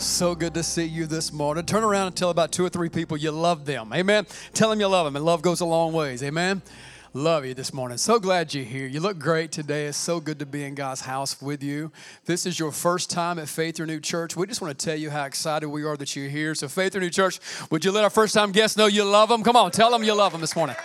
So good to see you this morning. Turn around and tell about two or three people you love them. Amen. Tell them you love them, and love goes a long ways. Amen. Love you this morning. So glad you're here. You look great today. It's so good to be in God's house with you. This is your first time at Faith Renewed Church. We just want to tell you how excited we are that you're here. So, Faith Renewed Church, would you let our first time guests know you love them? Come on, tell them you love them this morning.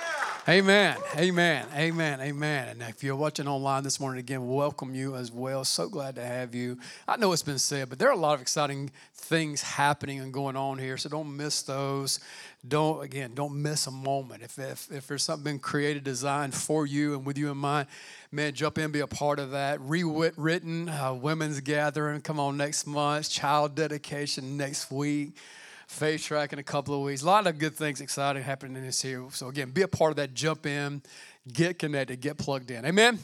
Amen. Amen. Amen. Amen. And if you're watching online this morning again, welcome you as well. So glad to have you. I know it's been said, but there are a lot of exciting things happening and going on here. So don't miss those. Don't again, don't miss a moment. If if, if there's something been created, designed for you and with you in mind, man, jump in, be a part of that. Rewritten uh, women's gathering. Come on next month. Child dedication next week faith track in a couple of weeks. A lot of good things exciting happening in this here. So again, be a part of that. Jump in, get connected, get plugged in. Amen.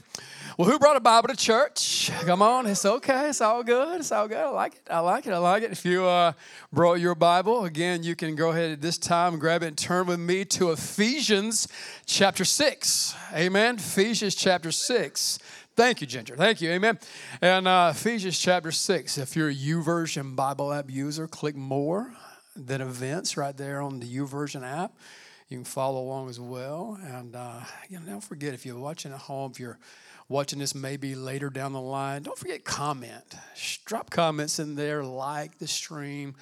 Well, who brought a Bible to church? Come on, it's okay. It's all good. It's all good. I like it. I like it. I like it. If you uh, brought your Bible, again, you can go ahead at this time grab it and turn with me to Ephesians chapter six. Amen. Ephesians chapter six. Thank you, Ginger. Thank you. Amen. And uh, Ephesians chapter 6. If you're a YouVersion Bible app user, click more than events right there on the YouVersion app. You can follow along as well. And uh, you know, don't forget if you're watching at home, if you're watching this maybe later down the line, don't forget comment. Drop comments in there, like the stream,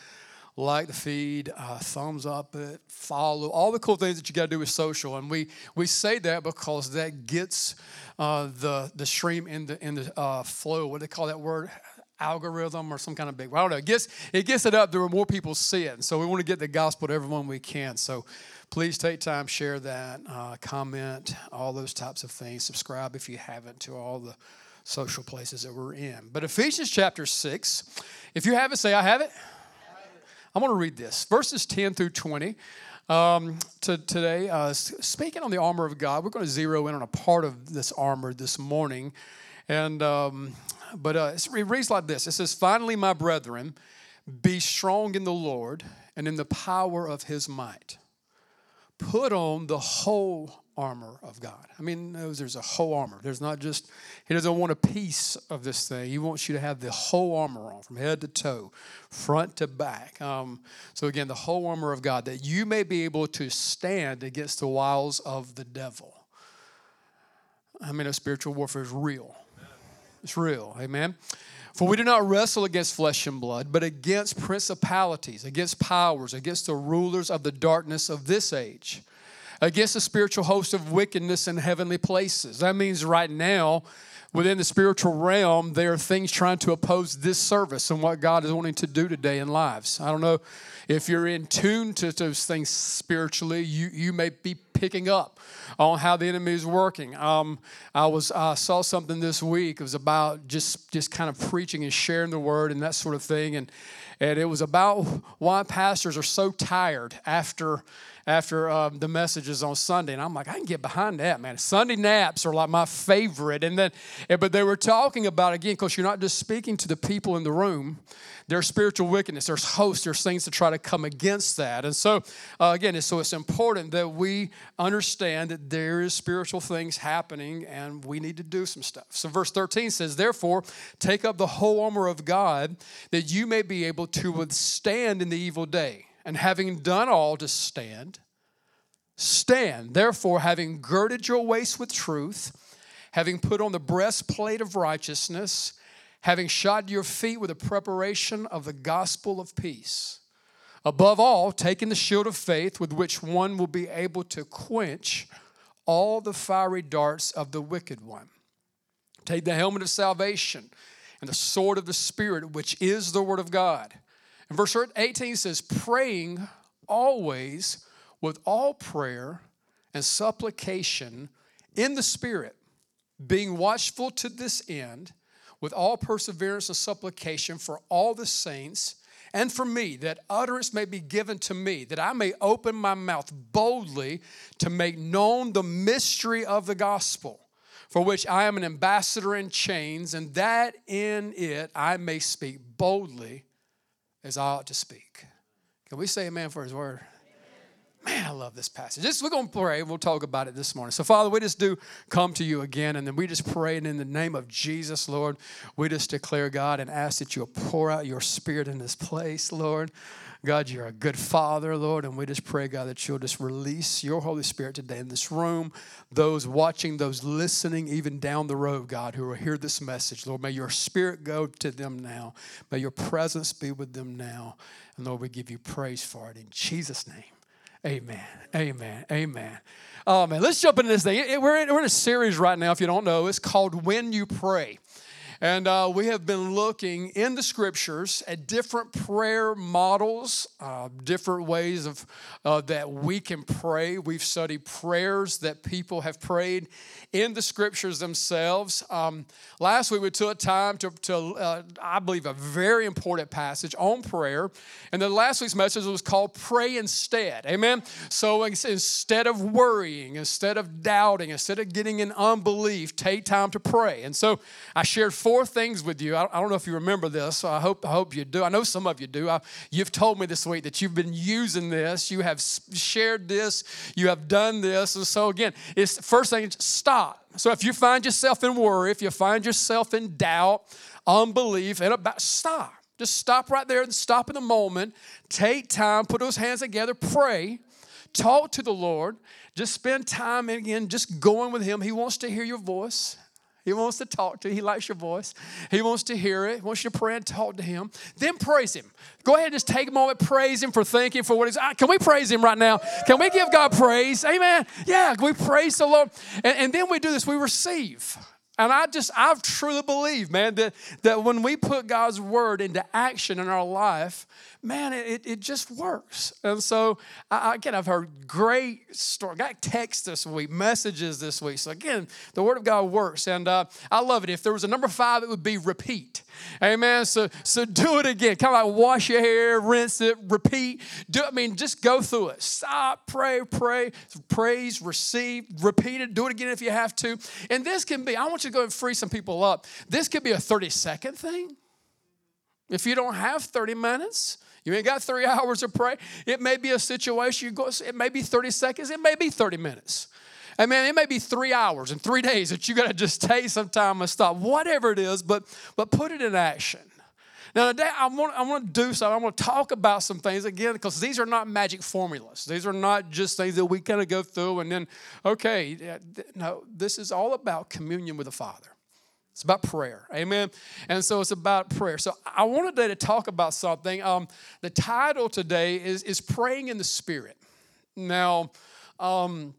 like the feed, uh, thumbs up it, follow, all the cool things that you got to do with social. And we we say that because that gets uh, the the stream in the in the uh, flow. What do they call that word? Algorithm or some kind of big, I don't know. It gets, it gets it up there where more people see it. So we want to get the gospel to everyone we can. So please take time, share that, uh, comment, all those types of things. Subscribe if you haven't to all the social places that we're in. But Ephesians chapter 6, if you have it, say, I have it. I'm going to read this verses 10 through 20. Um, to, today, uh, speaking on the armor of God, we're going to zero in on a part of this armor this morning. And um, but uh, it reads like this It says, Finally, my brethren, be strong in the Lord and in the power of his might. Put on the whole armor of God. I mean, there's a whole armor. There's not just, he doesn't want a piece of this thing. He wants you to have the whole armor on from head to toe, front to back. Um, so, again, the whole armor of God, that you may be able to stand against the wiles of the devil. I mean, a spiritual warfare is real. It's real. Amen. For we do not wrestle against flesh and blood, but against principalities, against powers, against the rulers of the darkness of this age, against the spiritual host of wickedness in heavenly places. That means right now, within the spiritual realm, there are things trying to oppose this service and what God is wanting to do today in lives. I don't know if you're in tune to those things spiritually, you, you may be picking up on how the enemy is working. Um, I was I saw something this week. It was about just just kind of preaching and sharing the word and that sort of thing, and and it was about why pastors are so tired after after um, the messages on Sunday. And I'm like, I can get behind that, man. Sunday naps are like my favorite. And then, but they were talking about, again, because you're not just speaking to the people in the room, there's spiritual wickedness, there's hosts, there's things to try to come against that. And so, uh, again, so it's important that we understand that there is spiritual things happening and we need to do some stuff. So, verse 13 says, Therefore, take up the whole armor of God that you may be able to withstand in the evil day and having done all to stand, stand. Therefore, having girded your waist with truth, having put on the breastplate of righteousness, having shod your feet with the preparation of the gospel of peace. Above all, taking the shield of faith with which one will be able to quench all the fiery darts of the wicked one. Take the helmet of salvation and the sword of the Spirit, which is the Word of God and verse 18 says, praying always with all prayer and supplication in the Spirit, being watchful to this end, with all perseverance and supplication for all the saints, and for me, that utterance may be given to me, that I may open my mouth boldly to make known the mystery of the gospel, for which I am an ambassador in chains, and that in it I may speak boldly as I ought to speak. Can we say amen for his word? Man, I love this passage. This, we're going to pray. We'll talk about it this morning. So, Father, we just do come to you again, and then we just pray, and in the name of Jesus, Lord, we just declare, God, and ask that you'll pour out your spirit in this place, Lord. God, you're a good father, Lord, and we just pray, God, that you'll just release your Holy Spirit today in this room. Those watching, those listening, even down the road, God, who will hear this message, Lord, may your spirit go to them now. May your presence be with them now. And Lord, we give you praise for it in Jesus' name. Amen. Amen. Amen. Oh man, let's jump into this thing. We're in, we're in a series right now, if you don't know. It's called When You Pray. And uh, we have been looking in the scriptures at different prayer models, uh, different ways of uh, that we can pray. We've studied prayers that people have prayed in the scriptures themselves. Um, last week we took time to, to uh, I believe, a very important passage on prayer. And then last week's message was called Pray Instead. Amen? So instead of worrying, instead of doubting, instead of getting in unbelief, take time to pray. And so I shared four things with you. I, don't know if you remember this, so I hope, I hope you do. I know some of you do. I, you've told me this week that you've been using this, you have shared this, you have done this. And so again, it's first thing, stop. So if you find yourself in worry, if you find yourself in doubt, unbelief, and about stop. Just stop right there and stop in the moment. Take time, put those hands together, pray, talk to the Lord. Just spend time again, just going with Him. He wants to hear your voice. He wants to talk to you. He likes your voice. He wants to hear it. He wants you to pray and talk to him. Then praise him. Go ahead and just take a moment, praise him for thinking for what he's. Can we praise him right now? Can we give God praise? Amen. Yeah, we praise the Lord. And, and then we do this, we receive. And I just, I truly believe, man, that, that when we put God's word into action in our life, man, it, it just works. And so, I, again, I've heard great stories. Got texts this week, messages this week. So, again, the Word of God works. And uh, I love it. If there was a number five, it would be repeat. Amen. So, so do it again. Kind of like wash your hair, rinse it, repeat. Do I mean just go through it. Stop, pray, pray, praise, receive, repeat it. Do it again if you have to. And this can be. I want you to go and free some people up. This could be a thirty second thing. If you don't have 30 minutes, you ain't got three hours to pray. It may be a situation you go, it may be 30 seconds, it may be 30 minutes. I mean, it may be three hours and three days that you got to just take some time and stop, whatever it is, but but put it in action. Now today I want I want to do something. I want to talk about some things again because these are not magic formulas. These are not just things that we kind of go through and then okay. No, this is all about communion with the Father. It's about prayer. Amen. And so it's about prayer. So I wanted today to talk about something. Um, the title today is, is Praying in the Spirit. Now, um,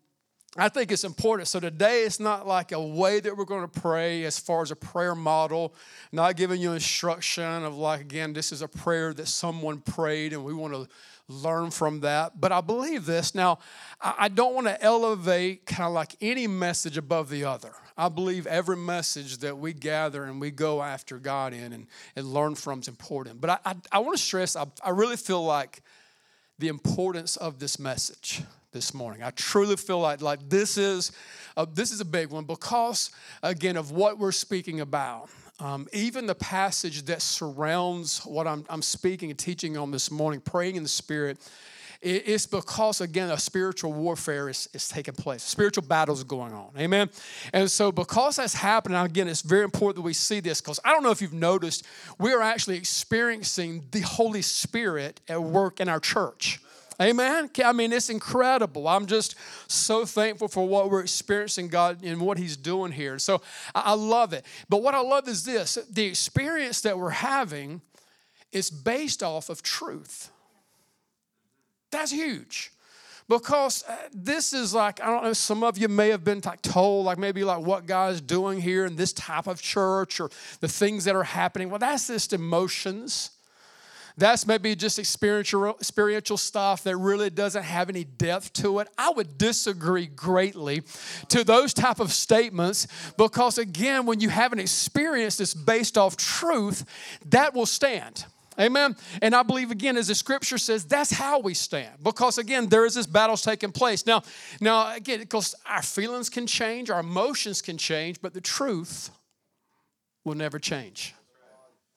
I think it's important. So today it's not like a way that we're going to pray as far as a prayer model, not giving you instruction of like, again, this is a prayer that someone prayed and we want to learn from that. But I believe this. Now, I don't want to elevate kind of like any message above the other. I believe every message that we gather and we go after God in and, and learn from is important. But I, I, I want to stress, I, I really feel like the importance of this message this morning. I truly feel like, like this, is a, this is a big one because, again, of what we're speaking about. Um, even the passage that surrounds what I'm, I'm speaking and teaching on this morning, praying in the Spirit, it's because, again, a spiritual warfare is, is taking place. Spiritual battles going on. Amen? And so, because that's happening, again, it's very important that we see this because I don't know if you've noticed, we are actually experiencing the Holy Spirit at work in our church. Amen. I mean, it's incredible. I'm just so thankful for what we're experiencing, God, and what He's doing here. So I love it. But what I love is this the experience that we're having is based off of truth. That's huge because uh, this is like i don't know some of you may have been like told like maybe like what god's doing here in this type of church or the things that are happening well that's just emotions that's maybe just experiential stuff that really doesn't have any depth to it i would disagree greatly to those type of statements because again when you have an experience that's based off truth that will stand Amen. And I believe again, as the scripture says, that's how we stand. Because again, there is this battles taking place. Now, now again, because our feelings can change, our emotions can change, but the truth will never change.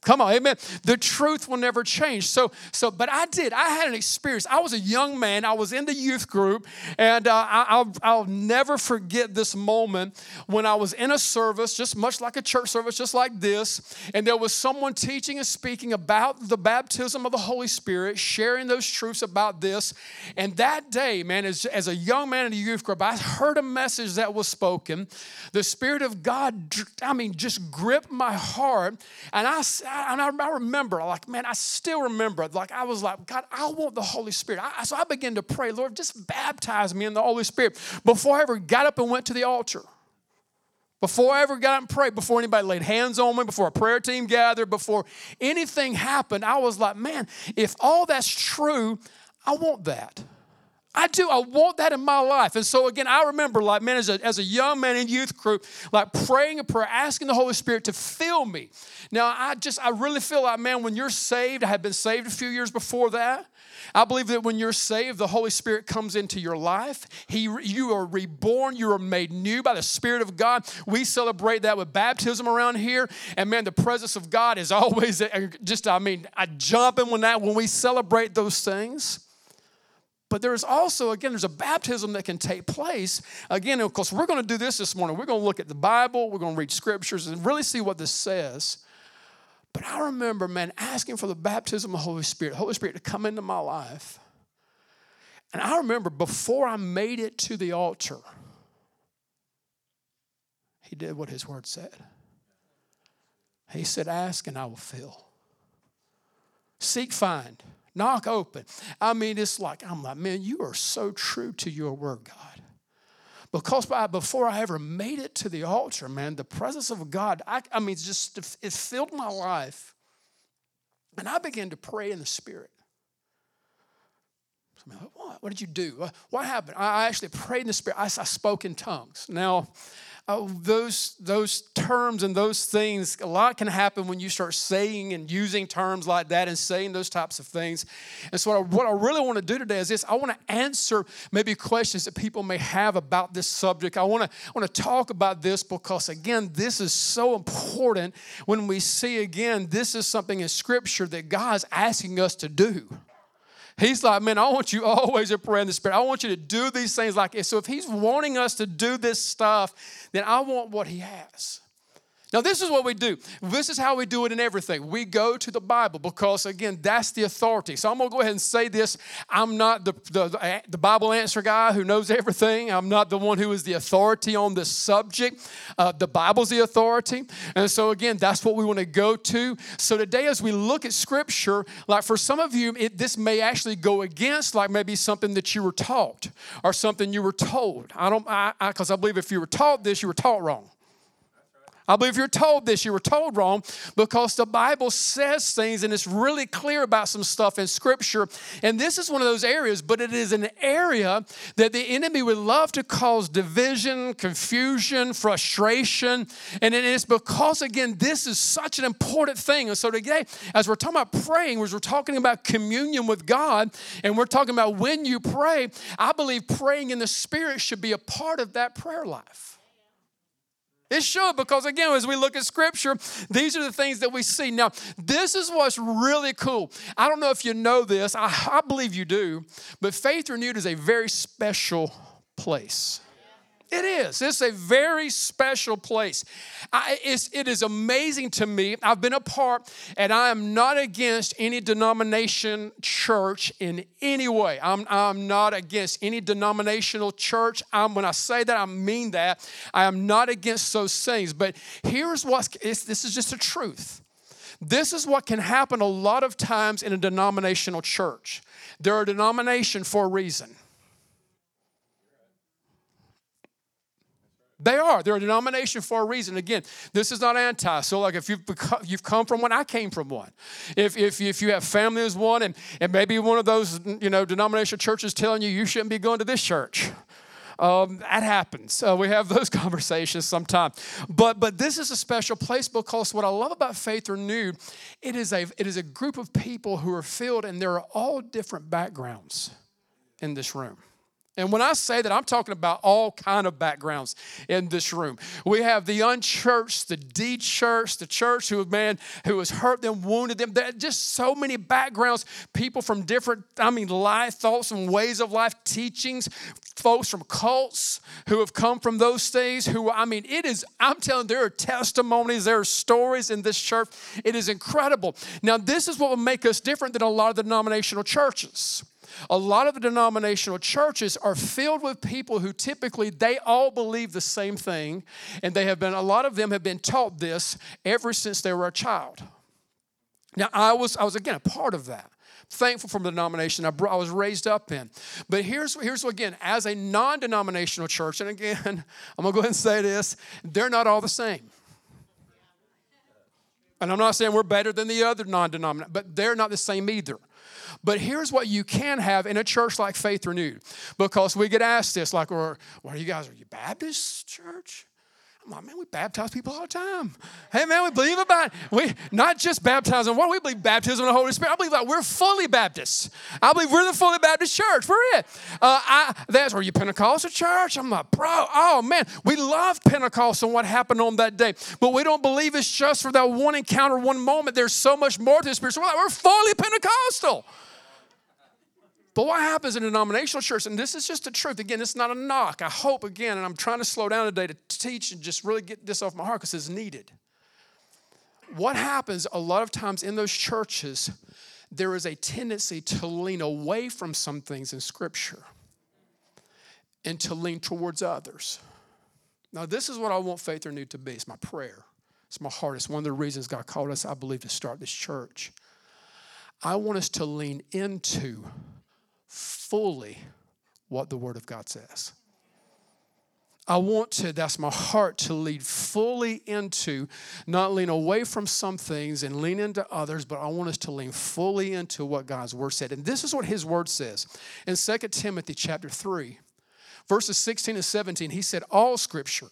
Come on, amen. The truth will never change. So, so, but I did. I had an experience. I was a young man. I was in the youth group, and uh, I, will I'll never forget this moment when I was in a service, just much like a church service, just like this, and there was someone teaching and speaking about the baptism of the Holy Spirit, sharing those truths about this. And that day, man, as, as a young man in the youth group, I heard a message that was spoken. The Spirit of God, I mean, just gripped my heart, and I and I, I remember, like, man, I still remember, like, I was like, God, I want the Holy Spirit. I, so I began to pray, Lord, just baptize me in the Holy Spirit before I ever got up and went to the altar. Before I ever got up and prayed, before anybody laid hands on me, before a prayer team gathered, before anything happened, I was like, man, if all that's true, I want that. I do. I want that in my life. And so again, I remember like, man, as a, as a young man in youth group, like praying a prayer, asking the Holy Spirit to fill me. Now, I just, I really feel like, man, when you're saved, I had been saved a few years before that. I believe that when you're saved, the Holy Spirit comes into your life. He, you are reborn. You are made new by the Spirit of God. We celebrate that with baptism around here. And man, the presence of God is always just, I mean, I jump in when that when we celebrate those things. But there's also, again, there's a baptism that can take place. Again, of course, we're going to do this this morning. We're going to look at the Bible, we're going to read scriptures and really see what this says. But I remember, man, asking for the baptism of the Holy Spirit, Holy Spirit to come into my life. And I remember before I made it to the altar, he did what his word said. He said, Ask and I will fill. Seek, find knock open. I mean, it's like, I'm like, man, you are so true to your word, God. Because by, before I ever made it to the altar, man, the presence of God, I, I mean, just, it filled my life. And I began to pray in the Spirit. what? what did you do? What happened? I actually prayed in the Spirit. I, I spoke in tongues. Now, uh, those, those terms and those things, a lot can happen when you start saying and using terms like that and saying those types of things. And so, what I, what I really want to do today is this I want to answer maybe questions that people may have about this subject. I want to, I want to talk about this because, again, this is so important when we see, again, this is something in Scripture that God is asking us to do. He's like, man, I want you always to pray in the Spirit. I want you to do these things like this. So if He's wanting us to do this stuff, then I want what He has. Now, this is what we do. This is how we do it in everything. We go to the Bible because, again, that's the authority. So I'm going to go ahead and say this. I'm not the, the, the, Bible answer guy who knows everything. I'm not the one who is the authority on this subject. Uh, the Bible's the authority. And so, again, that's what we want to go to. So today, as we look at Scripture, like for some of you, it, this may actually go against, like maybe something that you were taught or something you were told. I don't, because I, I, I believe if you were taught this, you were taught wrong. I believe you're told this, you were told wrong because the Bible says things and it's really clear about some stuff in Scripture. And this is one of those areas, but it is an area that the enemy would love to cause division, confusion, frustration. And it is because, again, this is such an important thing. And so today, as we're talking about praying, as we're talking about communion with God, and we're talking about when you pray, I believe praying in the Spirit should be a part of that prayer life. It should, because again, as we look at scripture, these are the things that we see. Now, this is what's really cool. I don't know if you know this, I, I believe you do, but Faith Renewed is a very special place. It is. It's a very special place. I, it is amazing to me. I've been a part, and I am not against any denomination church in any way. I'm, I'm not against any denominational church. I'm, when I say that, I mean that. I am not against those things. But here's what this is just a truth. This is what can happen a lot of times in a denominational church. They're a denomination for a reason. They are. They're a denomination for a reason. Again, this is not anti. So, like, if you've, become, you've come from one, I came from one. If, if, if you have family as one, and, and maybe one of those, you know, denominational churches telling you you shouldn't be going to this church. Um, that happens. Uh, we have those conversations sometimes. But but this is a special place because what I love about Faith Renewed, it is a it is a group of people who are filled, and there are all different backgrounds in this room. And when I say that, I'm talking about all kind of backgrounds in this room. We have the unchurched, the de-churched, the church who man who has hurt them, wounded them. There just so many backgrounds. People from different, I mean, life thoughts and ways of life, teachings. Folks from cults who have come from those things. Who I mean, it is. I'm telling, there are testimonies, there are stories in this church. It is incredible. Now, this is what will make us different than a lot of the denominational churches. A lot of the denominational churches are filled with people who typically they all believe the same thing, and they have been a lot of them have been taught this ever since they were a child. Now, I was I was again a part of that. Thankful for the denomination I, I was raised up in. But here's, here's again, as a non denominational church, and again, I'm gonna go ahead and say this, they're not all the same. And I'm not saying we're better than the other non denominational, but they're not the same either. But here's what you can have in a church like Faith Renewed, because we get asked this, like, or, what are you guys? Are you Baptist church? Man, we baptize people all the time. Hey, man, we believe about. We not just baptizing. What we believe baptism in the Holy Spirit. I believe that we're fully Baptists. I believe we're the fully Baptist church. We're it. Uh, I, that's are you Pentecostal church? I'm like, bro. Oh man, we love Pentecost and what happened on that day, but we don't believe it's just for that one encounter, one moment. There's so much more to the Spirit. So we're, like, we're fully Pentecostal. But what happens in a denominational church, and this is just the truth, again, it's not a knock. I hope, again, and I'm trying to slow down today to teach and just really get this off my heart because it's needed. What happens a lot of times in those churches, there is a tendency to lean away from some things in Scripture and to lean towards others. Now, this is what I want Faith Renewed to be. It's my prayer, it's my heart. It's one of the reasons God called us, I believe, to start this church. I want us to lean into fully what the Word of God says. I want to, that's my heart, to lead fully into, not lean away from some things and lean into others, but I want us to lean fully into what God's Word said. And this is what His Word says. In 2 Timothy chapter 3, verses 16 and 17, he said, All Scripture,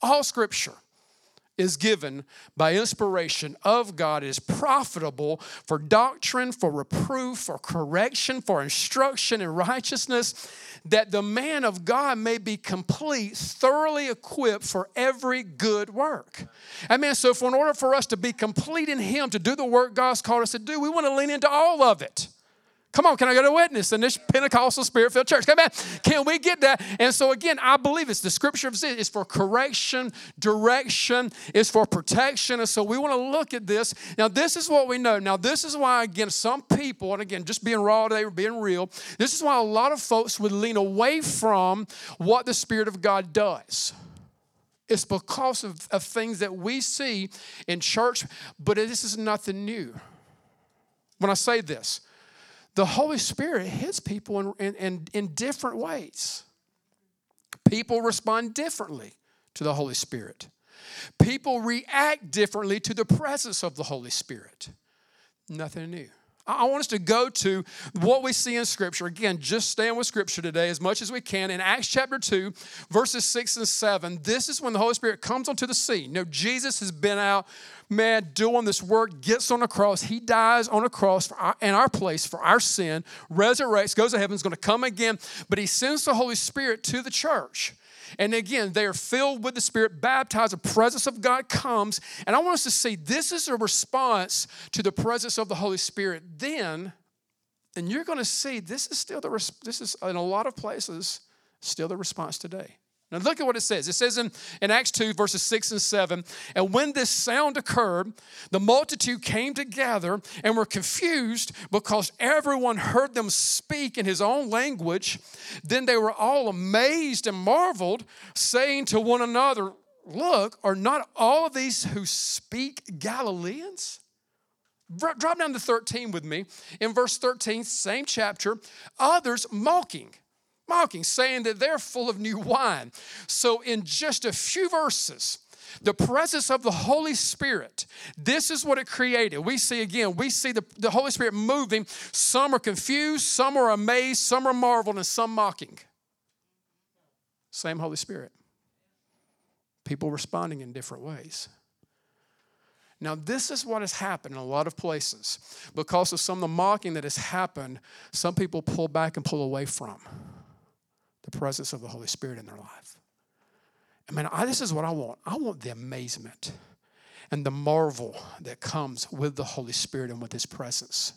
all Scripture is given by inspiration of God is profitable for doctrine, for reproof, for correction, for instruction in righteousness, that the man of God may be complete, thoroughly equipped for every good work. Amen. So, for in order for us to be complete in Him, to do the work God's called us to do, we want to lean into all of it. Come on, can I get a witness in this Pentecostal Spirit filled church? Come on, can we get that? And so, again, I believe it's the scripture is for correction, direction, it's for protection. And so, we want to look at this. Now, this is what we know. Now, this is why, again, some people, and again, just being raw today, being real, this is why a lot of folks would lean away from what the Spirit of God does. It's because of, of things that we see in church, but this is nothing new. When I say this, the Holy Spirit hits people in, in, in, in different ways. People respond differently to the Holy Spirit. People react differently to the presence of the Holy Spirit. Nothing new. I want us to go to what we see in Scripture. Again, just stand with Scripture today as much as we can. In Acts chapter 2, verses 6 and 7, this is when the Holy Spirit comes onto the scene. You Jesus has been out, man, doing this work, gets on a cross. He dies on a cross our, in our place for our sin, resurrects, goes to heaven, is going to come again, but He sends the Holy Spirit to the church. And again, they are filled with the Spirit, baptized. The presence of God comes. And I want us to see this is a response to the presence of the Holy Spirit. Then, and you're going to see this is still the, this is in a lot of places, still the response today. Now, look at what it says. It says in, in Acts 2, verses 6 and 7 And when this sound occurred, the multitude came together and were confused because everyone heard them speak in his own language. Then they were all amazed and marveled, saying to one another, Look, are not all of these who speak Galileans? Drop down to 13 with me. In verse 13, same chapter, others mocking mocking, saying that they're full of new wine. So, in just a few verses, the presence of the Holy Spirit, this is what it created. We see again, we see the, the Holy Spirit moving. Some are confused, some are amazed, some are marveled, and some mocking. Same Holy Spirit. People responding in different ways. Now, this is what has happened in a lot of places. Because of some of the mocking that has happened, some people pull back and pull away from the presence of the Holy Spirit in their life. I mean, I, this is what I want. I want the amazement and the marvel that comes with the Holy Spirit and with His presence.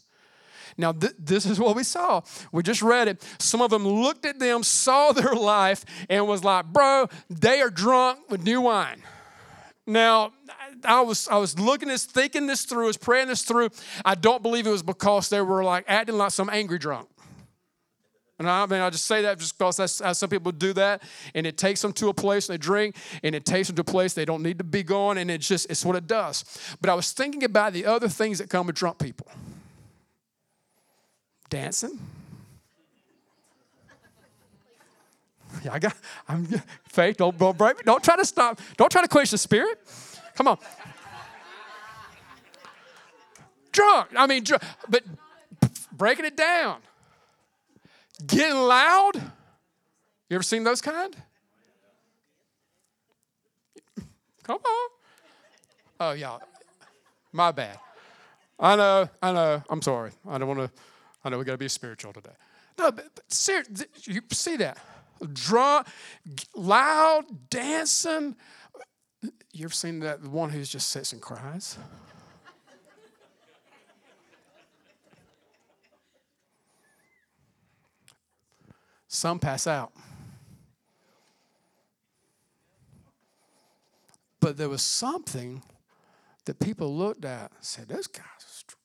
Now, th- this is what we saw. We just read it. Some of them looked at them, saw their life, and was like, bro, they are drunk with new wine. Now, I was I was looking this, thinking this through, was praying this through. I don't believe it was because they were like acting like some angry drunk. And I mean, I just say that just because that's how some people do that, and it takes them to a place they drink, and it takes them to a place they don't need to be going, and it's just it's what it does. But I was thinking about the other things that come with drunk people. Dancing. Yeah, I got. I'm faith. Don't don't break me. Don't try to stop. Don't try to quench the spirit. Come on. Drunk. I mean, drunk, but breaking it down. Getting loud. You ever seen those kind? Come on. Oh, yeah. My bad. I know, I know. I'm sorry. I don't want to, I know we got to be spiritual today. No, but, but seriously, you see that? Drunk, loud, dancing. You ever seen that the one who just sits and cries? Some pass out. But there was something that people looked at and said, This guy's are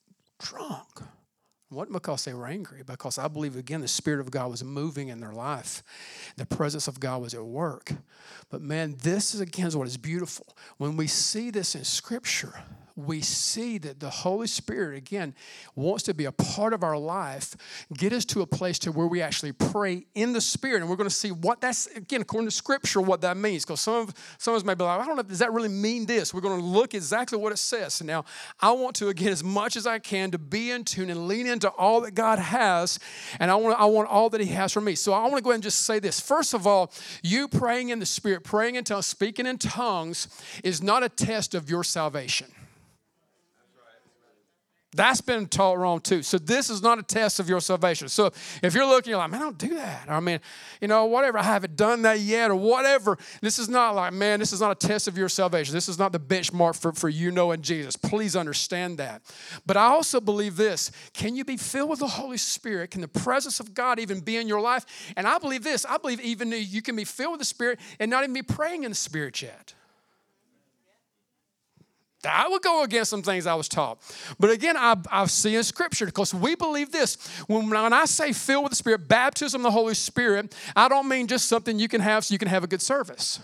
drunk. It wasn't because they were angry, because I believe, again, the Spirit of God was moving in their life. The presence of God was at work. But man, this is again what is beautiful. When we see this in Scripture, we see that the Holy Spirit, again, wants to be a part of our life, get us to a place to where we actually pray in the Spirit. And we're going to see what that's, again, according to Scripture, what that means. Because some of, some of us may be like, I don't know, does that really mean this? We're going to look exactly what it says. now, I want to, again, as much as I can, to be in tune and lean into all that God has. And I want, I want all that He has for me. So I want to go ahead and just say this. First of all, you praying in the Spirit, praying in tongues, speaking in tongues is not a test of your salvation. That's been taught wrong too. So this is not a test of your salvation. So if you're looking, you're like, man, I don't do that. I mean, you know, whatever, I haven't done that yet or whatever. This is not like, man, this is not a test of your salvation. This is not the benchmark for, for you knowing Jesus. Please understand that. But I also believe this. Can you be filled with the Holy Spirit? Can the presence of God even be in your life? And I believe this. I believe even you can be filled with the Spirit and not even be praying in the Spirit yet. I would go against some things I was taught. But again, I, I see in Scripture because we believe this. When, when I say filled with the Spirit, baptism of the Holy Spirit, I don't mean just something you can have so you can have a good service.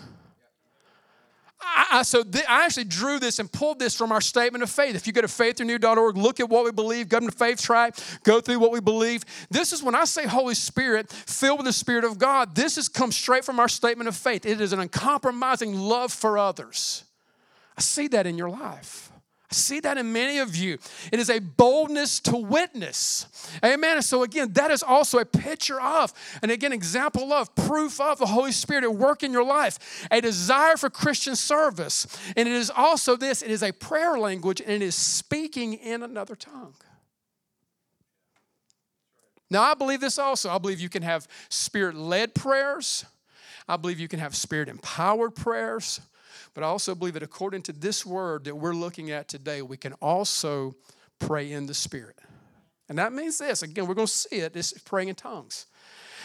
I, I, so th- I actually drew this and pulled this from our statement of faith. If you go to faithrenew.org, look at what we believe, go to faith track, go through what we believe. This is when I say Holy Spirit, filled with the Spirit of God, this has come straight from our statement of faith. It is an uncompromising love for others. I see that in your life. I see that in many of you. It is a boldness to witness. Amen. So, again, that is also a picture of, and again, example of, proof of the Holy Spirit at work in your life, a desire for Christian service. And it is also this it is a prayer language and it is speaking in another tongue. Now, I believe this also. I believe you can have spirit led prayers, I believe you can have spirit empowered prayers. But I also believe that according to this word that we're looking at today, we can also pray in the Spirit. And that means this again, we're going to see it this is praying in tongues.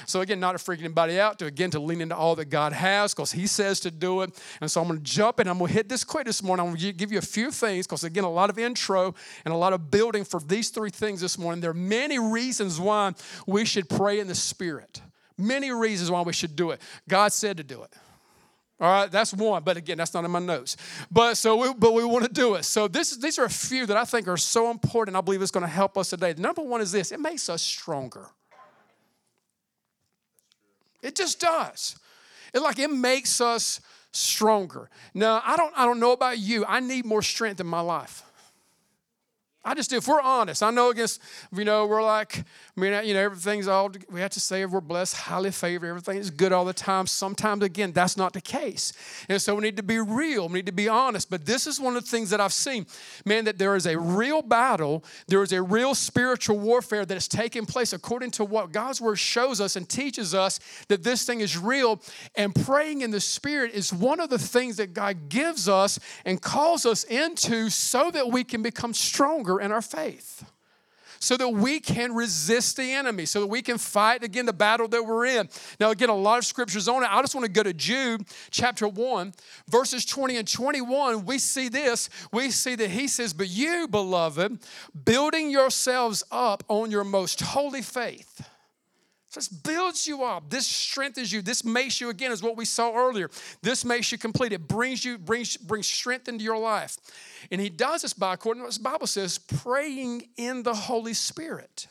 So again, not to freak anybody out, to again to lean into all that God has, because He says to do it. And so I'm going to jump in. I'm going to hit this quick this morning. I'm going to give you a few things, because again, a lot of intro and a lot of building for these three things this morning. There are many reasons why we should pray in the Spirit. Many reasons why we should do it. God said to do it. All right, that's one, but again, that's not in my notes. But so, we, but we want to do it. So this, these are a few that I think are so important. I believe it's going to help us today. Number one is this: it makes us stronger. It just does. It like it makes us stronger. Now, I don't, I don't know about you. I need more strength in my life. I just do. If we're honest, I know against, you know, we're like, I mean, you know, everything's all, we have to say we're blessed, highly favored, everything is good all the time. Sometimes, again, that's not the case. And so we need to be real, we need to be honest. But this is one of the things that I've seen, man, that there is a real battle, there is a real spiritual warfare that is taking place according to what God's word shows us and teaches us that this thing is real. And praying in the Spirit is one of the things that God gives us and calls us into so that we can become stronger in our faith so that we can resist the enemy, so that we can fight again the battle that we're in. Now, again, a lot of scriptures on it. I just want to go to Jude chapter 1, verses 20 and 21. We see this. We see that he says, But you, beloved, building yourselves up on your most holy faith this builds you up. This strengthens you. This makes you, again, is what we saw earlier. This makes you complete. It brings you, brings, brings strength into your life. And he does this by, according to what the Bible says, praying in the Holy Spirit.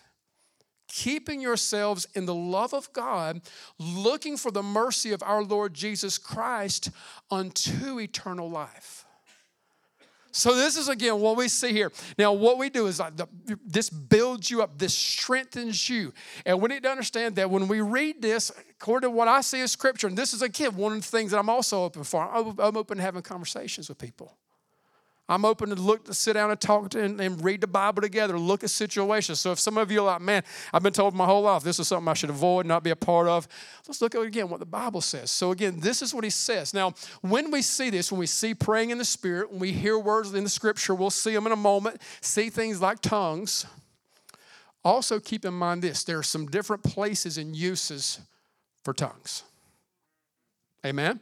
Keeping yourselves in the love of God, looking for the mercy of our Lord Jesus Christ unto eternal life. So this is again what we see here. Now, what we do is uh, this builds you up, this strengthens you, and we need to understand that when we read this, according to what I see in Scripture, and this is again one of the things that I'm also open for. I'm open to having conversations with people. I'm open to look to sit down and talk to and, and, read the Bible together, look at situations. So if some of you are like, man, I've been told my whole life this is something I should avoid, not be a part of, let's look at again what the Bible says. So again, this is what he says. Now, when we see this, when we see praying in the Spirit, when we hear words in the Scripture, we'll see them in a moment, see things like tongues. Also, keep in mind this there are some different places and uses for tongues. Amen?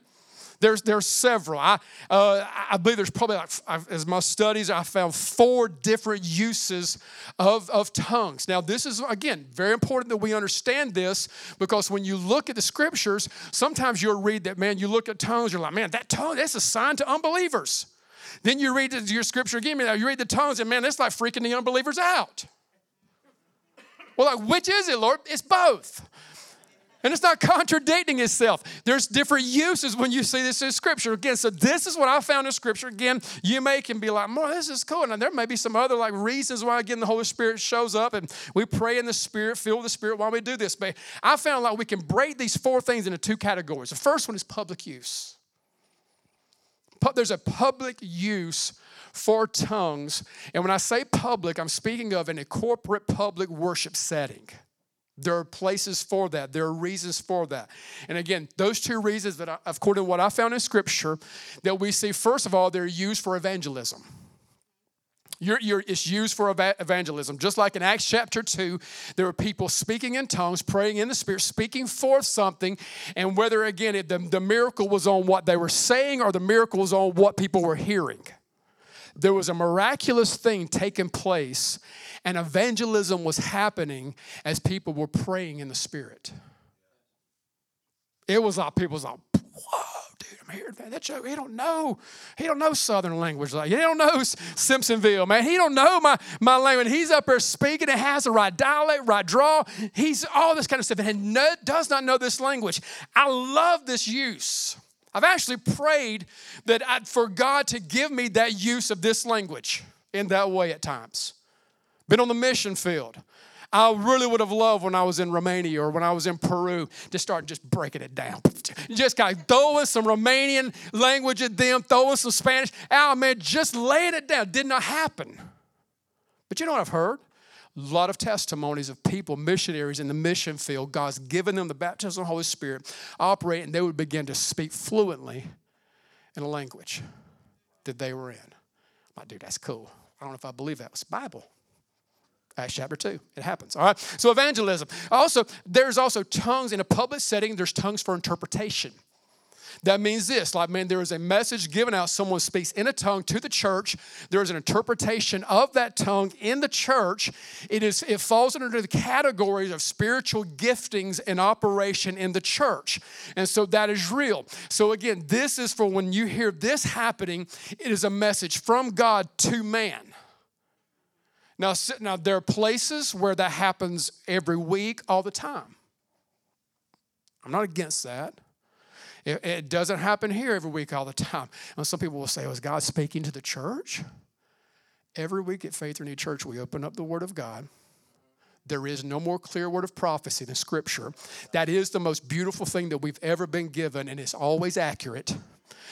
There's, there's several. I, uh, I believe there's probably, like, as my studies, I found four different uses of, of tongues. Now, this is, again, very important that we understand this because when you look at the scriptures, sometimes you'll read that, man, you look at tongues, you're like, man, that tongue, that's a sign to unbelievers. Then you read your scripture again, you read the tongues, and man, that's like freaking the unbelievers out. Well, like, which is it, Lord? It's both. And it's not contradicting itself. There's different uses when you see this in Scripture. Again, so this is what I found in Scripture. Again, you may can be like, "More, this is cool." And there may be some other like reasons why again the Holy Spirit shows up, and we pray in the Spirit, feel the Spirit while we do this. But I found like we can break these four things into two categories. The first one is public use. There's a public use for tongues, and when I say public, I'm speaking of in a corporate public worship setting. There are places for that. There are reasons for that. And again, those two reasons that, I, according to what I found in Scripture, that we see, first of all, they're used for evangelism. You're, you're, it's used for evangelism. Just like in Acts chapter 2, there were people speaking in tongues, praying in the Spirit, speaking forth something. And whether, again, it, the, the miracle was on what they were saying or the miracle was on what people were hearing, there was a miraculous thing taking place and evangelism was happening as people were praying in the Spirit. It was like people was like, whoa, dude, I'm here. Man, that joke, he don't know. He don't know Southern language. Like, he don't know Simpsonville, man. He don't know my, my language. He's up there speaking. It has the right dialect, right draw. He's all this kind of stuff and no, does not know this language. I love this use. I've actually prayed that I, for God to give me that use of this language in that way at times been on the mission field. I really would have loved when I was in Romania or when I was in Peru to start just breaking it down. Just kind of throwing some Romanian language at them, throwing some Spanish. Oh man, just laying it down. Did not happen. But you know what I've heard? A lot of testimonies of people, missionaries in the mission field, God's given them the baptism of the Holy Spirit, operate, and they would begin to speak fluently in a language that they were in. I'm like, dude, that's cool. I don't know if I believe that was Bible. Acts chapter 2. It happens. All right. So evangelism. Also, there's also tongues in a public setting, there's tongues for interpretation. That means this like, man, there is a message given out. Someone speaks in a tongue to the church. There is an interpretation of that tongue in the church. It, is, it falls under the categories of spiritual giftings in operation in the church. And so that is real. So, again, this is for when you hear this happening, it is a message from God to man. Now, now, there are places where that happens every week, all the time. I'm not against that. It, it doesn't happen here every week, all the time. And some people will say, Was God speaking to the church? Every week at Faith Renewed Church, we open up the Word of God. There is no more clear word of prophecy than Scripture. That is the most beautiful thing that we've ever been given, and it's always accurate.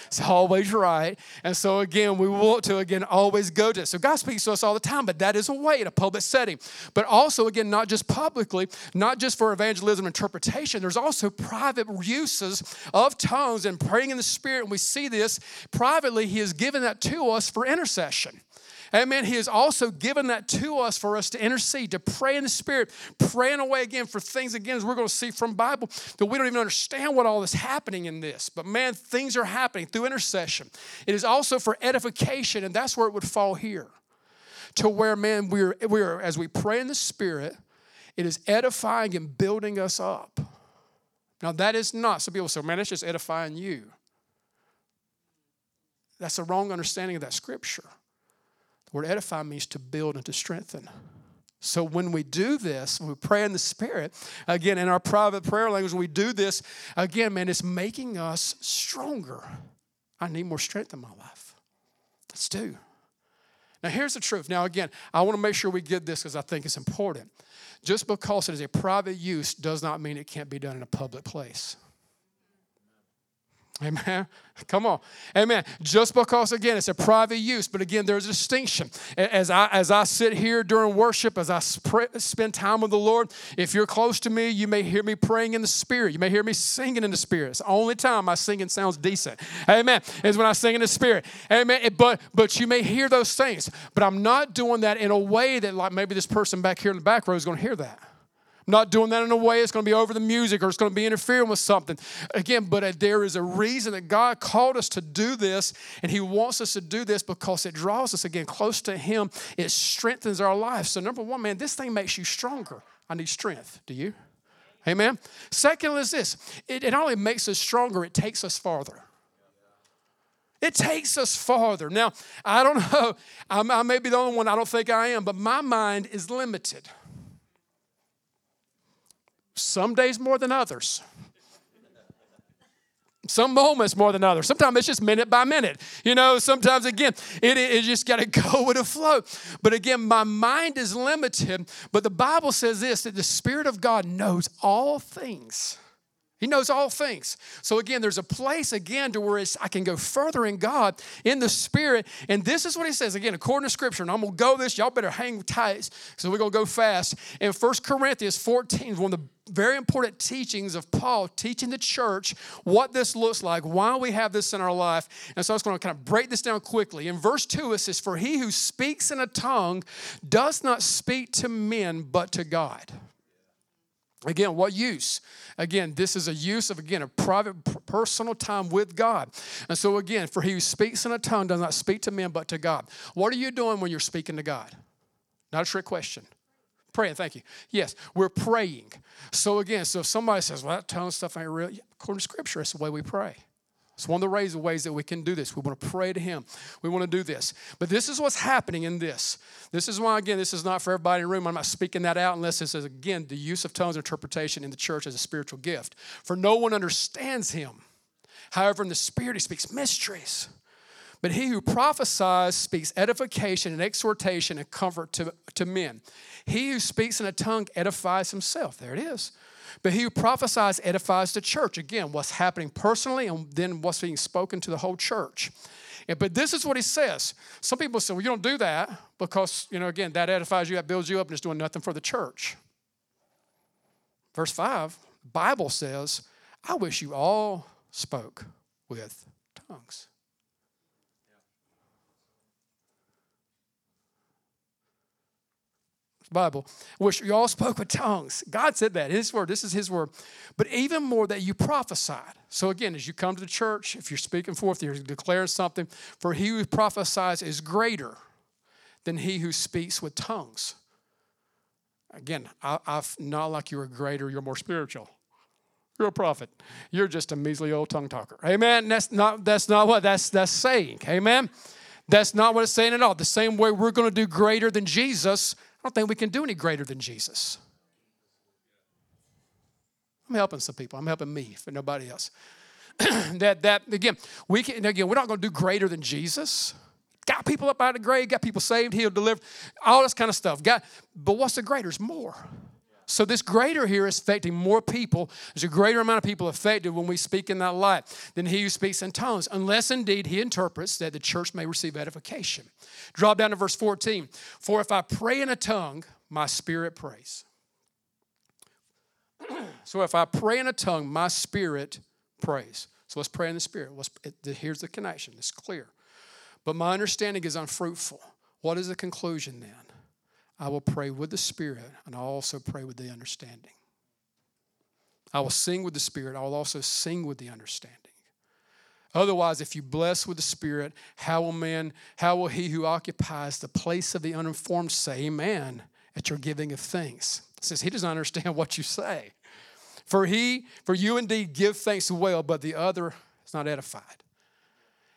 It's always right. And so, again, we want to, again, always go to it. So, God speaks to us all the time, but that is a way in a public setting. But also, again, not just publicly, not just for evangelism interpretation, there's also private uses of tongues and praying in the Spirit. And we see this privately, He has given that to us for intercession. Amen. He has also given that to us for us to intercede, to pray in the Spirit, praying away again for things, again, as we're going to see from Bible, that we don't even understand what all is happening in this. But man, things are happening through intercession. It is also for edification, and that's where it would fall here. To where, man, we're, we're as we pray in the Spirit, it is edifying and building us up. Now, that is not, some people say, man, it's just edifying you. That's a wrong understanding of that scripture word edify means to build and to strengthen. So when we do this, when we pray in the Spirit, again, in our private prayer language, when we do this, again, man, it's making us stronger. I need more strength in my life. Let's do. Now, here's the truth. Now, again, I want to make sure we get this because I think it's important. Just because it is a private use does not mean it can't be done in a public place. Amen. Come on. Amen. Just because, again, it's a private use, but again, there's a distinction. As I, as I sit here during worship, as I sp- spend time with the Lord, if you're close to me, you may hear me praying in the Spirit. You may hear me singing in the Spirit. It's the only time my singing sounds decent. Amen. Is when I sing in the Spirit. Amen. But, but you may hear those things, but I'm not doing that in a way that, like, maybe this person back here in the back row is going to hear that not doing that in a way it's going to be over the music or it's going to be interfering with something. Again, but uh, there is a reason that God called us to do this, and He wants us to do this because it draws us again close to Him. It strengthens our life. So, number one, man, this thing makes you stronger. I need strength. Do you? Amen. Second is this it, it only makes us stronger, it takes us farther. It takes us farther. Now, I don't know, I'm, I may be the only one, I don't think I am, but my mind is limited some days more than others. Some moments more than others. Sometimes it's just minute by minute. You know, sometimes again, it, it just got to go with the flow. But again, my mind is limited. But the Bible says this that the Spirit of God knows all things. He knows all things. So again, there's a place again to where I can go further in God in the Spirit. And this is what he says again, according to Scripture. And I'm gonna go this. Y'all better hang tight. So we're gonna go fast. In 1 Corinthians 14 is one of the very important teachings of Paul teaching the church what this looks like, why we have this in our life. And so I was going to kind of break this down quickly. In verse 2, it says, For he who speaks in a tongue does not speak to men, but to God. Again, what use? Again, this is a use of, again, a private, personal time with God. And so, again, for he who speaks in a tongue does not speak to men but to God. What are you doing when you're speaking to God? Not a trick question. Praying, thank you. Yes, we're praying. So, again, so if somebody says, well, that tongue stuff ain't real, according to Scripture, it's the way we pray. It's one of the ways, ways that we can do this. We want to pray to Him. We want to do this. But this is what's happening in this. This is why, again, this is not for everybody in the room. I'm not speaking that out unless this is, again, the use of tongues interpretation in the church as a spiritual gift. For no one understands Him. However, in the Spirit, He speaks mysteries. But he who prophesies speaks edification and exhortation and comfort to, to men. He who speaks in a tongue edifies himself. There it is. But he who prophesies edifies the church. Again, what's happening personally and then what's being spoken to the whole church. but this is what he says. Some people say, well, you don't do that because, you know, again, that edifies you, that builds you up, and it's doing nothing for the church. Verse 5, Bible says, I wish you all spoke with tongues. Bible, which you all spoke with tongues. God said that, His word. This is His word. But even more that you prophesied. So again, as you come to the church, if you're speaking forth, you're declaring something, for he who prophesies is greater than he who speaks with tongues. Again, I, I not like you're greater, you're more spiritual. You're a prophet. You're just a measly old tongue talker. Amen. That's not that's not what that's that's saying. Amen. That's not what it's saying at all. The same way we're going to do greater than Jesus, I don't think we can do any greater than Jesus. I'm helping some people. I'm helping me for nobody else. that that again, we can again, we're not to do greater than Jesus. got people up out of the grave, got people saved, healed, delivered, all this kind of stuff. Got, but what's the greater? It's more. So this greater here is affecting more people. There's a greater amount of people affected when we speak in that light than he who speaks in tongues, unless indeed he interprets that the church may receive edification. Drop down to verse 14. For if I pray in a tongue, my spirit prays. so if I pray in a tongue, my spirit prays. So let's pray in the spirit. It, here's the connection. It's clear. But my understanding is unfruitful. What is the conclusion then? I will pray with the Spirit, and I'll also pray with the understanding. I will sing with the Spirit, I will also sing with the understanding. Otherwise, if you bless with the Spirit, how will man, how will he who occupies the place of the uninformed say, Amen, at your giving of thanks? It says he doesn't understand what you say. For he, for you indeed give thanks well, but the other is not edified.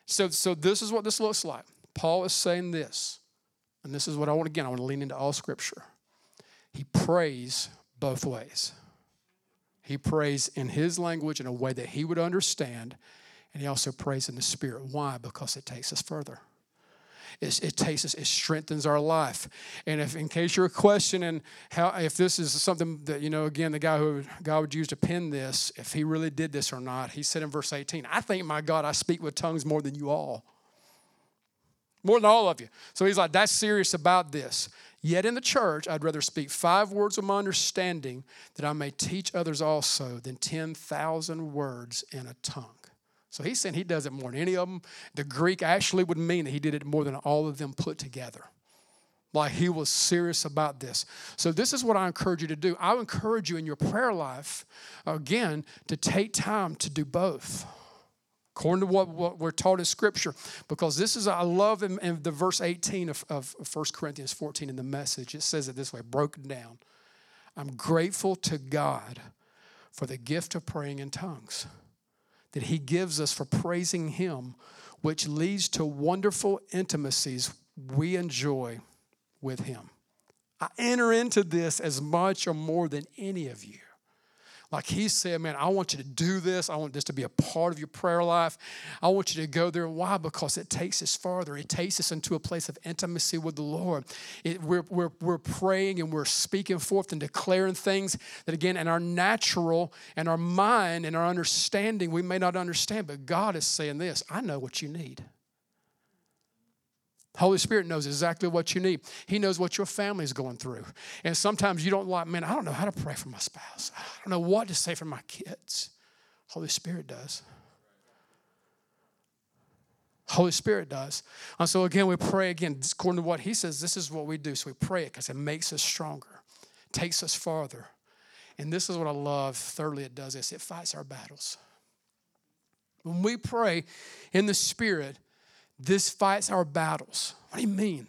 So, so this is what this looks like. Paul is saying this, and this is what I want again, I want to lean into all scripture. He prays both ways. He prays in his language in a way that he would understand, and he also prays in the spirit. Why? Because it takes us further. It, takes us, it strengthens our life. And if, in case you're questioning how, if this is something that, you know, again, the guy who God would use to pen this, if he really did this or not, he said in verse 18, I think, my God, I speak with tongues more than you all. More than all of you. So he's like, that's serious about this. Yet in the church, I'd rather speak five words of my understanding that I may teach others also than 10,000 words in a tongue. So he's saying he does it more than any of them. The Greek actually would mean that he did it more than all of them put together. Like he was serious about this. So, this is what I encourage you to do. I encourage you in your prayer life, again, to take time to do both according to what, what, we're taught in Scripture. Because this is, I love in, in the verse 18 of, of 1 Corinthians 14 in the message. It says it this way, broken down. I'm grateful to God for the gift of praying in tongues that He gives us for praising Him, which leads to wonderful intimacies we enjoy with Him. I enter into this as much or more than any of you. Like he said, man, I want you to do this. I want this to be a part of your prayer life. I want you to go there. Why? Because it takes us farther. It takes us into a place of intimacy with the Lord. It, we're, we're, we're praying and we're speaking forth and declaring things that, again, in our natural and our mind and our understanding, we may not understand, but God is saying this I know what you need. Holy Spirit knows exactly what you need. He knows what your family is going through. And sometimes you don't like, man, I don't know how to pray for my spouse. I don't know what to say for my kids. Holy Spirit does. Holy Spirit does. And so again, we pray again, according to what he says, this is what we do. So we pray it because it makes us stronger, takes us farther. And this is what I love. Thirdly, it does this it fights our battles. When we pray in the Spirit, this fights our battles. What do you mean?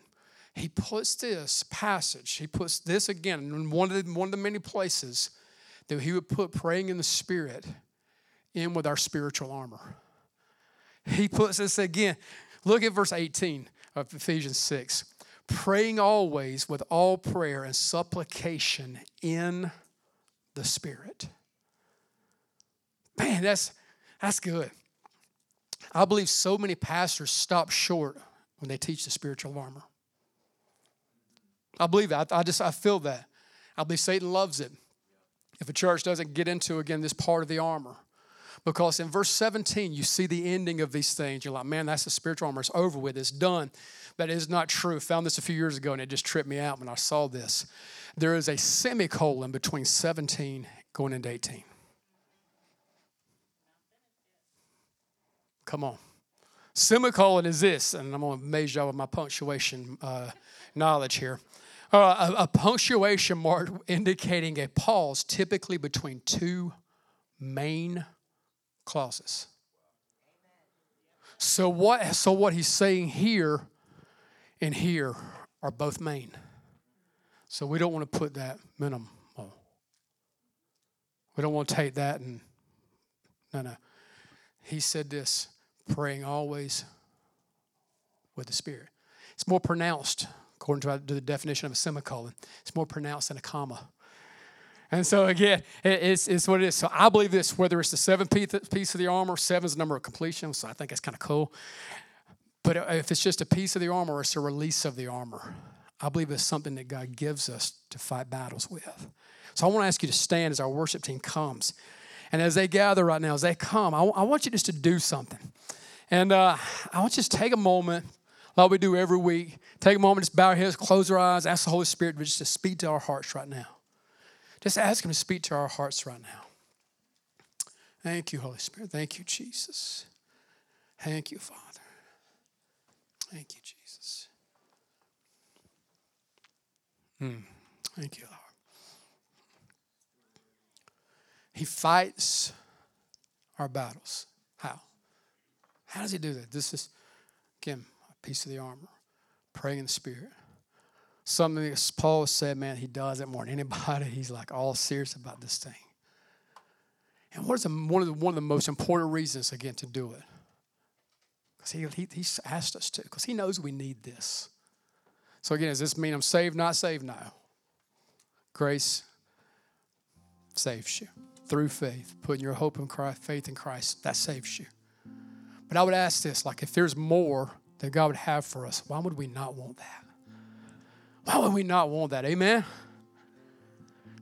He puts this passage, he puts this again in one of the, one of the many places that he would put praying in the Spirit in with our spiritual armor. He puts this again. Look at verse 18 of Ephesians 6. Praying always with all prayer and supplication in the Spirit. Man, that's that's good. I believe so many pastors stop short when they teach the spiritual armor. I believe that. I, just I feel that. I believe Satan loves it. If a church doesn't get into again this part of the armor. Because in verse 17, you see the ending of these things. You're like, man, that's the spiritual armor. It's over with. It's done. That is not true. Found this a few years ago and it just tripped me out when I saw this. There is a semicolon between 17 going into 18. Come on. Semicolon is this, and I'm going to amaze y'all with my punctuation uh, knowledge here. Uh, a, a, punctuation mark indicating a pause, typically between two main clauses. So what? So what he's saying here and here are both main. So we don't want to put that minimum. We don't want to take that and no, no. He said this praying always with the Spirit. It's more pronounced, according to the definition of a semicolon, it's more pronounced than a comma. And so again, it's, it's what it is. So I believe this, whether it's the seventh piece of the armor, seven is the number of completion, so I think that's kind of cool. But uh, if it's just a piece of the armor it's a release of the armor, I believe it's something that God gives us to fight battles with. So I want to ask you to stand as our worship team comes. And as they gather right now, as they come, I, I want you just to do something. And uh, I want you to take a moment, like we do every week. Take a moment, just bow our heads, close our eyes, ask the Holy Spirit just to speak to our hearts right now. Just ask Him to speak to our hearts right now. Thank you, Holy Spirit. Thank you, Jesus. Thank you, Father. Thank you, Jesus. Mm. Thank you, Lord. He fights our battles. How? Does he do that? This is, again, a piece of the armor. Praying in the Spirit. Something that Paul said, man, he does it more than anybody. He's like all serious about this thing. And what is the, one, of the, one of the most important reasons, again, to do it? Because he, he, he's asked us to, because he knows we need this. So, again, does this mean I'm saved, not saved? No. Grace saves you through faith, putting your hope in Christ, faith in Christ, that saves you. But I would ask this like, if there's more that God would have for us, why would we not want that? Why would we not want that? Amen?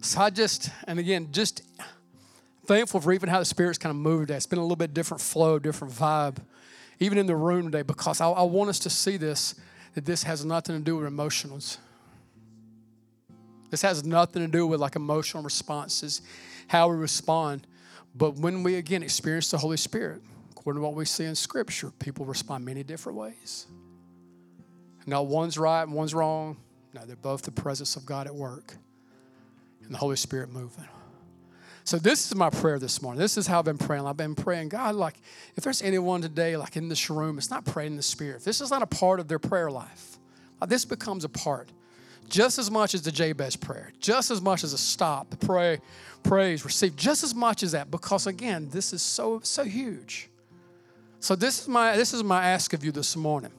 So I just, and again, just thankful for even how the Spirit's kind of moved. It's been a little bit different flow, different vibe, even in the room today, because I, I want us to see this that this has nothing to do with emotions. This has nothing to do with like emotional responses, how we respond. But when we again experience the Holy Spirit, according to what we see in Scripture, people respond many different ways. No, one's right and one's wrong. No, they're both the presence of God at work and the Holy Spirit moving. So this is my prayer this morning. This is how I've been praying. I've been praying, God, like if there's anyone today, like in this room, it's not praying in the Spirit. This is not a part of their prayer life, like this becomes a part. Just as much as the Jabez prayer, just as much as a stop, pray, praise, receive, just as much as that, because again, this is so so huge. So this is my this is my ask of you this morning.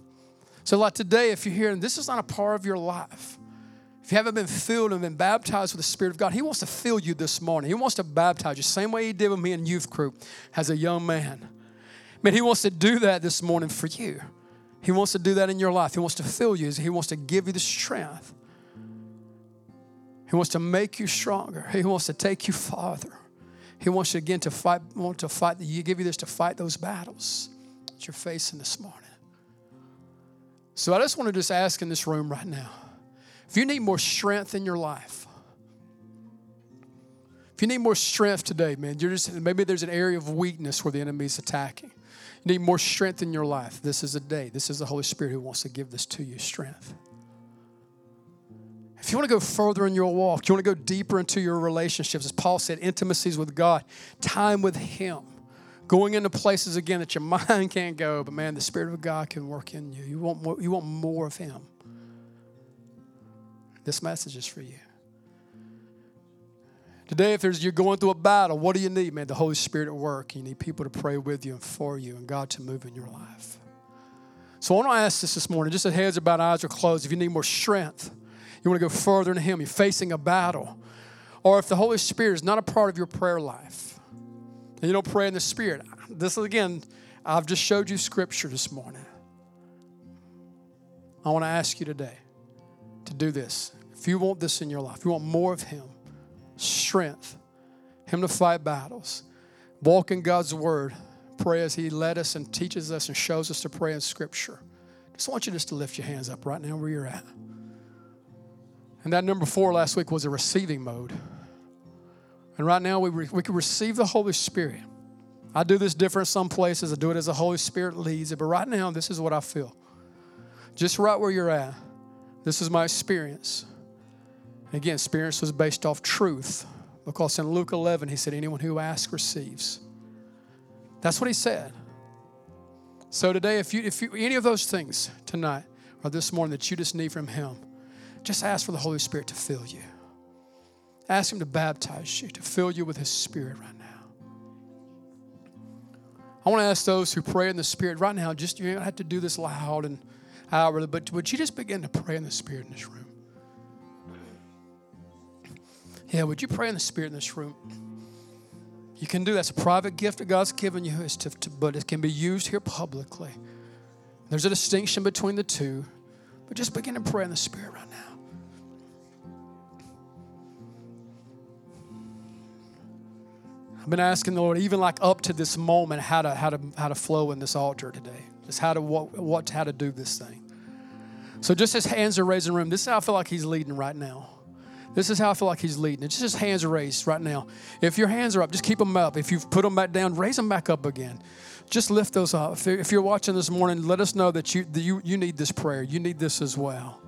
So like today, if you're here and this is not a part of your life, if you haven't been filled and been baptized with the Spirit of God, He wants to fill you this morning. He wants to baptize you, same way He did with me in youth group as a young man. Man, He wants to do that this morning for you. He wants to do that in your life. He wants to fill you. He wants to give you the strength. He wants to make you stronger. He wants to take you farther. He wants you again to fight, want to fight, you give you this to fight those battles you're facing this morning. So I just want to just ask in this room right now if you need more strength in your life, if you need more strength today, man, you're just maybe there's an area of weakness where the enemy is attacking. You need more strength in your life. This is a day. This is the Holy Spirit who wants to give this to you strength. If you want to go further in your walk, you want to go deeper into your relationships, as Paul said, intimacies with God, time with Him, going into places again that your mind can't go, but man, the Spirit of God can work in you. You want more, you want more of Him. This message is for you. Today, if there's, you're going through a battle, what do you need, man? The Holy Spirit at work. You need people to pray with you and for you, and God to move in your life. So I want to ask this this morning, just as heads are bowed, eyes are closed, if you need more strength, you want to go further into Him, you're facing a battle, or if the Holy Spirit is not a part of your prayer life, and you don't pray in the Spirit, this is again, I've just showed you scripture this morning. I want to ask you today to do this. If you want this in your life, you want more of Him, strength, Him to fight battles, walk in God's Word, pray as He led us and teaches us and shows us to pray in Scripture. Just want you just to lift your hands up right now where you're at. And that number four last week was a receiving mode. And right now we, re- we can receive the Holy Spirit. I do this different some places. I do it as the Holy Spirit leads it. But right now, this is what I feel. Just right where you're at. This is my experience. Again, experience was based off truth because in Luke 11, he said, Anyone who asks receives. That's what he said. So today, if you, if you, any of those things tonight or this morning that you just need from him, just ask for the Holy Spirit to fill you. Ask him to baptize you, to fill you with his spirit right now. I want to ask those who pray in the spirit right now, just you don't have to do this loud and uh, outwardly, but would you just begin to pray in the spirit in this room? Yeah, would you pray in the Spirit in this room? You can do that's a private gift that God's given you, but it can be used here publicly. There's a distinction between the two, but just begin to pray in the Spirit right I've been asking the Lord, even like up to this moment, how to how to how to flow in this altar today. Just how to what what how to do this thing. So just his hands are raised in the room. This is how I feel like he's leading right now. This is how I feel like he's leading. It's just his hands are raised right now. If your hands are up, just keep them up. If you've put them back down, raise them back up again. Just lift those up. If you're watching this morning, let us know that you, that you, you need this prayer. You need this as well.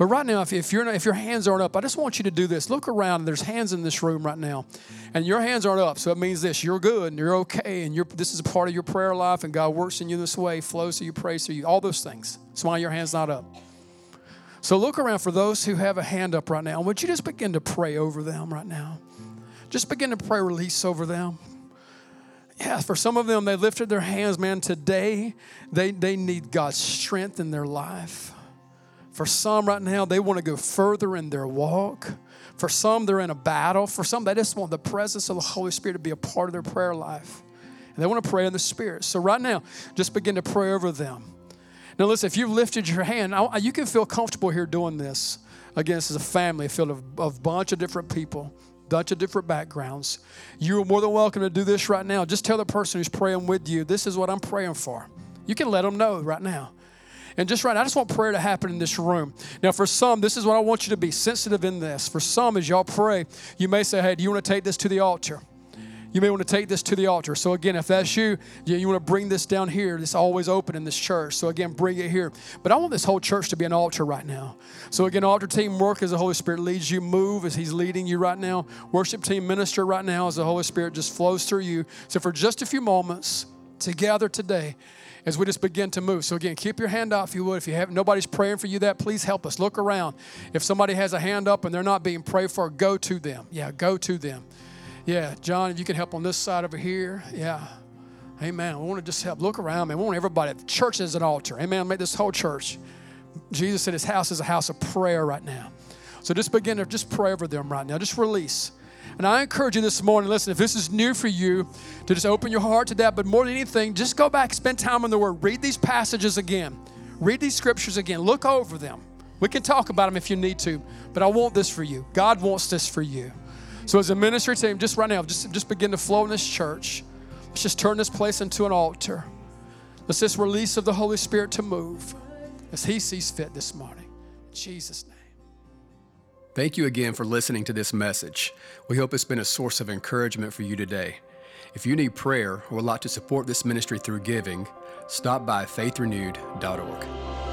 But right now, if, if, if your hands aren't up, I just want you to do this. Look around. There's hands in this room right now. And your hands aren't up. So it means this you're good and you're okay. And you're, this is a part of your prayer life. And God works in you this way, flows through you, prays through you, all those things. That's why your hand's not up. So look around for those who have a hand up right now. Would you just begin to pray over them right now? Just begin to pray release over them. Yeah, for some of them, they lifted their hands, man. Today, they, they need God's strength in their life. For some right now, they want to go further in their walk. For some, they're in a battle. For some, they just want the presence of the Holy Spirit to be a part of their prayer life. And they want to pray in the Spirit. So, right now, just begin to pray over them. Now, listen, if you've lifted your hand, you can feel comfortable here doing this. Again, this is a family filled of a bunch of different people, bunch of different backgrounds. You are more than welcome to do this right now. Just tell the person who's praying with you, this is what I'm praying for. You can let them know right now. And just right now, I just want prayer to happen in this room. Now, for some, this is what I want you to be sensitive in this. For some, as y'all pray, you may say, hey, do you want to take this to the altar? you may want to take this to the altar. So, again, if that's you, you want to bring this down here. It's always open in this church. So, again, bring it here. But I want this whole church to be an altar right now. So, again, altar team work as the Holy Spirit leads you, move as He's leading you right now. Worship team minister right now as the Holy Spirit just flows through you. So, for just a few moments together today, as we just begin to move. So again, keep your hand up if you would. If you have nobody's praying for you that, please help us. Look around. If somebody has a hand up and they're not being prayed for, go to them. Yeah, go to them. Yeah, John, if you can help on this side over here. Yeah. Amen. We want to just help. Look around, man. We want everybody. The church is an altar. Amen. Make this whole church. Jesus said his house is a house of prayer right now. So just begin to just pray over them right now. Just release. And I encourage you this morning, listen, if this is new for you, to just open your heart to that. But more than anything, just go back, spend time in the Word. Read these passages again. Read these scriptures again. Look over them. We can talk about them if you need to, but I want this for you. God wants this for you. So as a ministry team, just right now, just, just begin to flow in this church. Let's just turn this place into an altar. Let's just release of the Holy Spirit to move as He sees fit this morning. In Jesus' name. Thank you again for listening to this message. We hope it's been a source of encouragement for you today. If you need prayer or would like to support this ministry through giving, stop by faithrenewed.org.